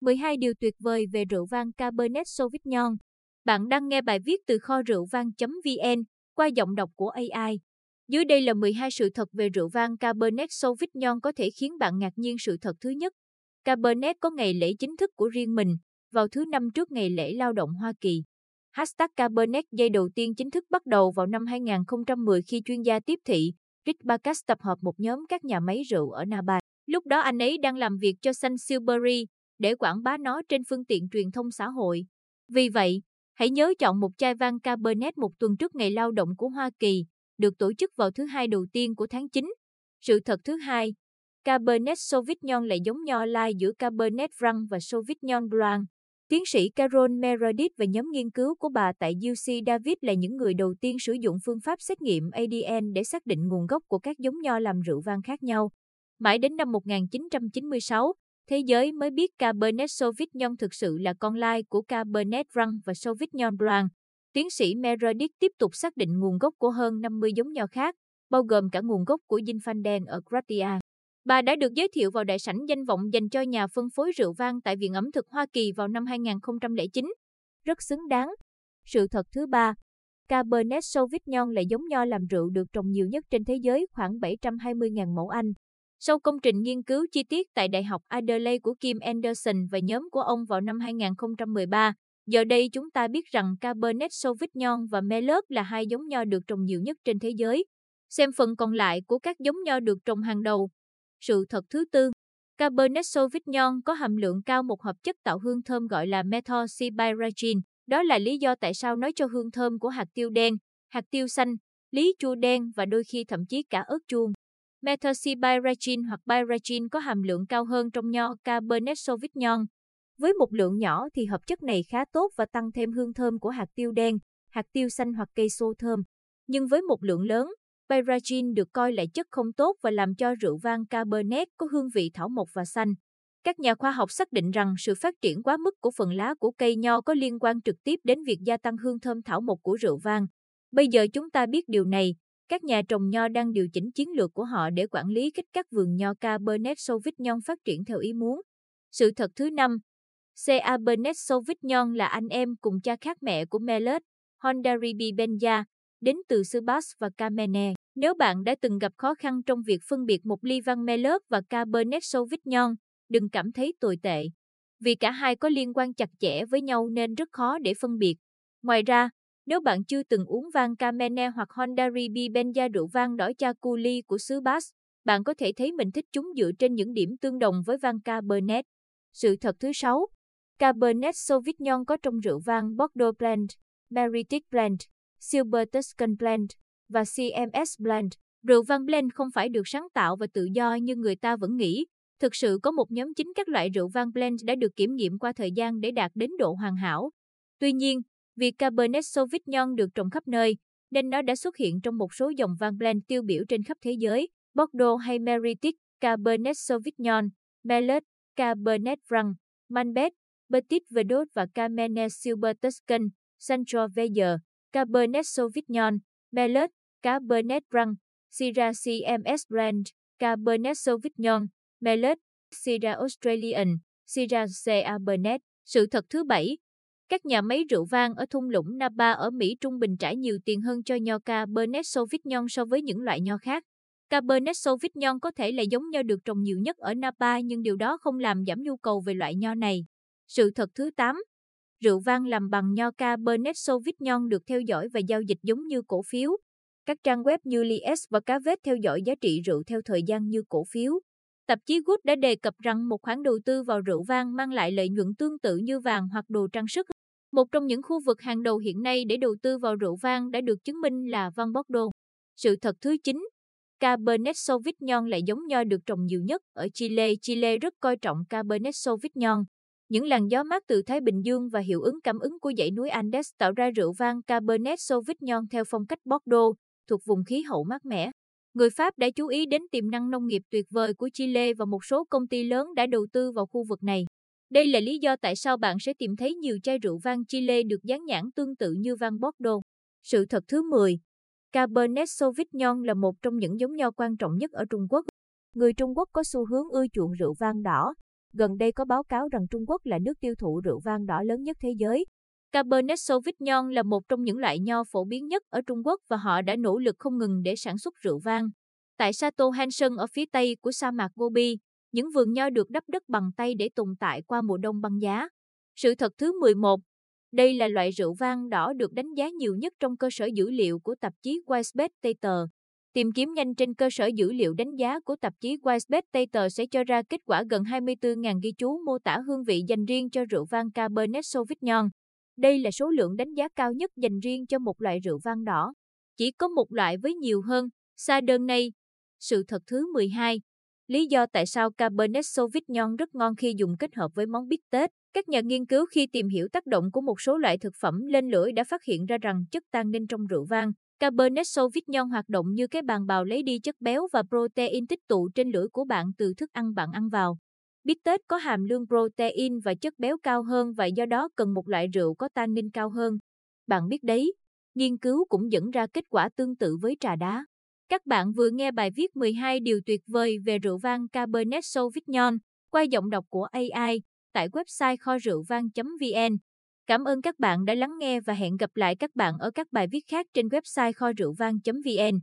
12 điều tuyệt vời về rượu vang Cabernet Sauvignon. Bạn đang nghe bài viết từ kho rượu vang.vn qua giọng đọc của AI. Dưới đây là 12 sự thật về rượu vang Cabernet Sauvignon có thể khiến bạn ngạc nhiên sự thật thứ nhất. Cabernet có ngày lễ chính thức của riêng mình, vào thứ năm trước ngày lễ lao động Hoa Kỳ. Hashtag Cabernet dây đầu tiên chính thức bắt đầu vào năm 2010 khi chuyên gia tiếp thị Rick Bacchus tập hợp một nhóm các nhà máy rượu ở Napa. Lúc đó anh ấy đang làm việc cho San Silbury để quảng bá nó trên phương tiện truyền thông xã hội. Vì vậy, hãy nhớ chọn một chai vang Cabernet một tuần trước ngày lao động của Hoa Kỳ, được tổ chức vào thứ hai đầu tiên của tháng 9. Sự thật thứ hai, Cabernet Sauvignon lại giống nho lai giữa Cabernet Franc và Sauvignon Blanc. Tiến sĩ Carol Meredith và nhóm nghiên cứu của bà tại UC Davis là những người đầu tiên sử dụng phương pháp xét nghiệm ADN để xác định nguồn gốc của các giống nho làm rượu vang khác nhau. Mãi đến năm 1996, thế giới mới biết Cabernet Sauvignon thực sự là con lai của Cabernet Franc và Sauvignon Blanc. Tiến sĩ Meredith tiếp tục xác định nguồn gốc của hơn 50 giống nho khác, bao gồm cả nguồn gốc của Zinfandel ở Gratia. Bà đã được giới thiệu vào đại sảnh danh vọng dành cho nhà phân phối rượu vang tại Viện ẩm thực Hoa Kỳ vào năm 2009. Rất xứng đáng. Sự thật thứ ba, Cabernet Sauvignon là giống nho làm rượu được trồng nhiều nhất trên thế giới khoảng 720.000 mẫu Anh. Sau công trình nghiên cứu chi tiết tại Đại học Adelaide của Kim Anderson và nhóm của ông vào năm 2013, giờ đây chúng ta biết rằng Cabernet Sauvignon và Merlot là hai giống nho được trồng nhiều nhất trên thế giới. Xem phần còn lại của các giống nho được trồng hàng đầu, sự thật thứ tư, Cabernet Sauvignon có hàm lượng cao một hợp chất tạo hương thơm gọi là methylcybiracein. Đó là lý do tại sao nói cho hương thơm của hạt tiêu đen, hạt tiêu xanh, lý chua đen và đôi khi thậm chí cả ớt chuông. Methoxybiregin hoặc biregin có hàm lượng cao hơn trong nho Cabernet Sauvignon. Với một lượng nhỏ thì hợp chất này khá tốt và tăng thêm hương thơm của hạt tiêu đen, hạt tiêu xanh hoặc cây xô thơm. Nhưng với một lượng lớn, biregin được coi là chất không tốt và làm cho rượu vang Cabernet có hương vị thảo mộc và xanh. Các nhà khoa học xác định rằng sự phát triển quá mức của phần lá của cây nho có liên quan trực tiếp đến việc gia tăng hương thơm thảo mộc của rượu vang. Bây giờ chúng ta biết điều này, các nhà trồng nho đang điều chỉnh chiến lược của họ để quản lý kích các vườn nho Cabernet Sauvignon phát triển theo ý muốn. Sự thật thứ năm, Cabernet Sauvignon là anh em cùng cha khác mẹ của Merlot, Ribi Benja, đến từ Subas và Camene. Nếu bạn đã từng gặp khó khăn trong việc phân biệt một ly văn Merlot và Cabernet Sauvignon, đừng cảm thấy tồi tệ. Vì cả hai có liên quan chặt chẽ với nhau nên rất khó để phân biệt. Ngoài ra, nếu bạn chưa từng uống vang Camene hoặc Honda Ribi Benja rượu vang đỏ Chaculi của xứ Bas, bạn có thể thấy mình thích chúng dựa trên những điểm tương đồng với vang Cabernet. Sự thật thứ sáu, Cabernet Sauvignon có trong rượu vang Bordeaux Blend, Meritic Blend, Silver Tuscan Blend và CMS Blend. Rượu vang blend không phải được sáng tạo và tự do như người ta vẫn nghĩ. Thực sự có một nhóm chính các loại rượu vang blend đã được kiểm nghiệm qua thời gian để đạt đến độ hoàn hảo. Tuy nhiên, vì Cabernet Sauvignon được trồng khắp nơi, nên nó đã xuất hiện trong một số dòng vang blend tiêu biểu trên khắp thế giới, Bordeaux hay Meritic, Cabernet Sauvignon, Merlot, Cabernet Franc, Malbec, Petit Verdot và Cabernet Silver Tuscan, Sangiovese, Cabernet Sauvignon, Merlot, Cabernet Franc, Syrah CMS Brand, Cabernet Sauvignon, Merlot, Syrah Australian, Syrah Cabernet. Sự thật thứ bảy, các nhà máy rượu vang ở thung lũng Napa ở Mỹ trung bình trả nhiều tiền hơn cho nho Cabernet Sauvignon so với những loại nho khác. Cabernet Sauvignon có thể là giống nho được trồng nhiều nhất ở Napa nhưng điều đó không làm giảm nhu cầu về loại nho này. Sự thật thứ 8, rượu vang làm bằng nho Cabernet Sauvignon được theo dõi và giao dịch giống như cổ phiếu. Các trang web như Lies và Cá Vết theo dõi giá trị rượu theo thời gian như cổ phiếu. Tạp chí Good đã đề cập rằng một khoản đầu tư vào rượu vang mang lại lợi nhuận tương tự như vàng hoặc đồ trang sức. Một trong những khu vực hàng đầu hiện nay để đầu tư vào rượu vang đã được chứng minh là Van Bordeaux. Sự thật thứ 9, Cabernet Sauvignon lại giống nho được trồng nhiều nhất ở Chile. Chile rất coi trọng Cabernet Sauvignon. Những làn gió mát từ Thái Bình Dương và hiệu ứng cảm ứng của dãy núi Andes tạo ra rượu vang Cabernet Sauvignon theo phong cách Bordeaux, thuộc vùng khí hậu mát mẻ. Người Pháp đã chú ý đến tiềm năng nông nghiệp tuyệt vời của Chile và một số công ty lớn đã đầu tư vào khu vực này. Đây là lý do tại sao bạn sẽ tìm thấy nhiều chai rượu vang Chile được dán nhãn tương tự như vang Bordeaux. Sự thật thứ 10. Cabernet Sauvignon là một trong những giống nho quan trọng nhất ở Trung Quốc. Người Trung Quốc có xu hướng ưa chuộng rượu vang đỏ, Gần đây có báo cáo rằng Trung Quốc là nước tiêu thụ rượu vang đỏ lớn nhất thế giới. Cabernet Sauvignon là một trong những loại nho phổ biến nhất ở Trung Quốc và họ đã nỗ lực không ngừng để sản xuất rượu vang. Tại Sato Hansen ở phía tây của sa mạc Gobi, những vườn nho được đắp đất bằng tay để tồn tại qua mùa đông băng giá. Sự thật thứ 11. Đây là loại rượu vang đỏ được đánh giá nhiều nhất trong cơ sở dữ liệu của tạp chí Tater. Spectator. Tìm kiếm nhanh trên cơ sở dữ liệu đánh giá của tạp chí Tater Spectator sẽ cho ra kết quả gần 24.000 ghi chú mô tả hương vị dành riêng cho rượu vang Cabernet Sauvignon. Đây là số lượng đánh giá cao nhất dành riêng cho một loại rượu vang đỏ. Chỉ có một loại với nhiều hơn, Sai đơn này. Sự thật thứ 12. Lý do tại sao Cabernet Sauvignon rất ngon khi dùng kết hợp với món bít tết. Các nhà nghiên cứu khi tìm hiểu tác động của một số loại thực phẩm lên lưỡi đã phát hiện ra rằng chất tannin trong rượu vang, Cabernet Sauvignon hoạt động như cái bàn bào lấy đi chất béo và protein tích tụ trên lưỡi của bạn từ thức ăn bạn ăn vào. Bít tết có hàm lượng protein và chất béo cao hơn và do đó cần một loại rượu có tannin cao hơn. Bạn biết đấy, nghiên cứu cũng dẫn ra kết quả tương tự với trà đá. Các bạn vừa nghe bài viết 12 điều tuyệt vời về rượu vang Cabernet Sauvignon qua giọng đọc của AI tại website kho rượu vang.vn. Cảm ơn các bạn đã lắng nghe và hẹn gặp lại các bạn ở các bài viết khác trên website kho rượu vang.vn.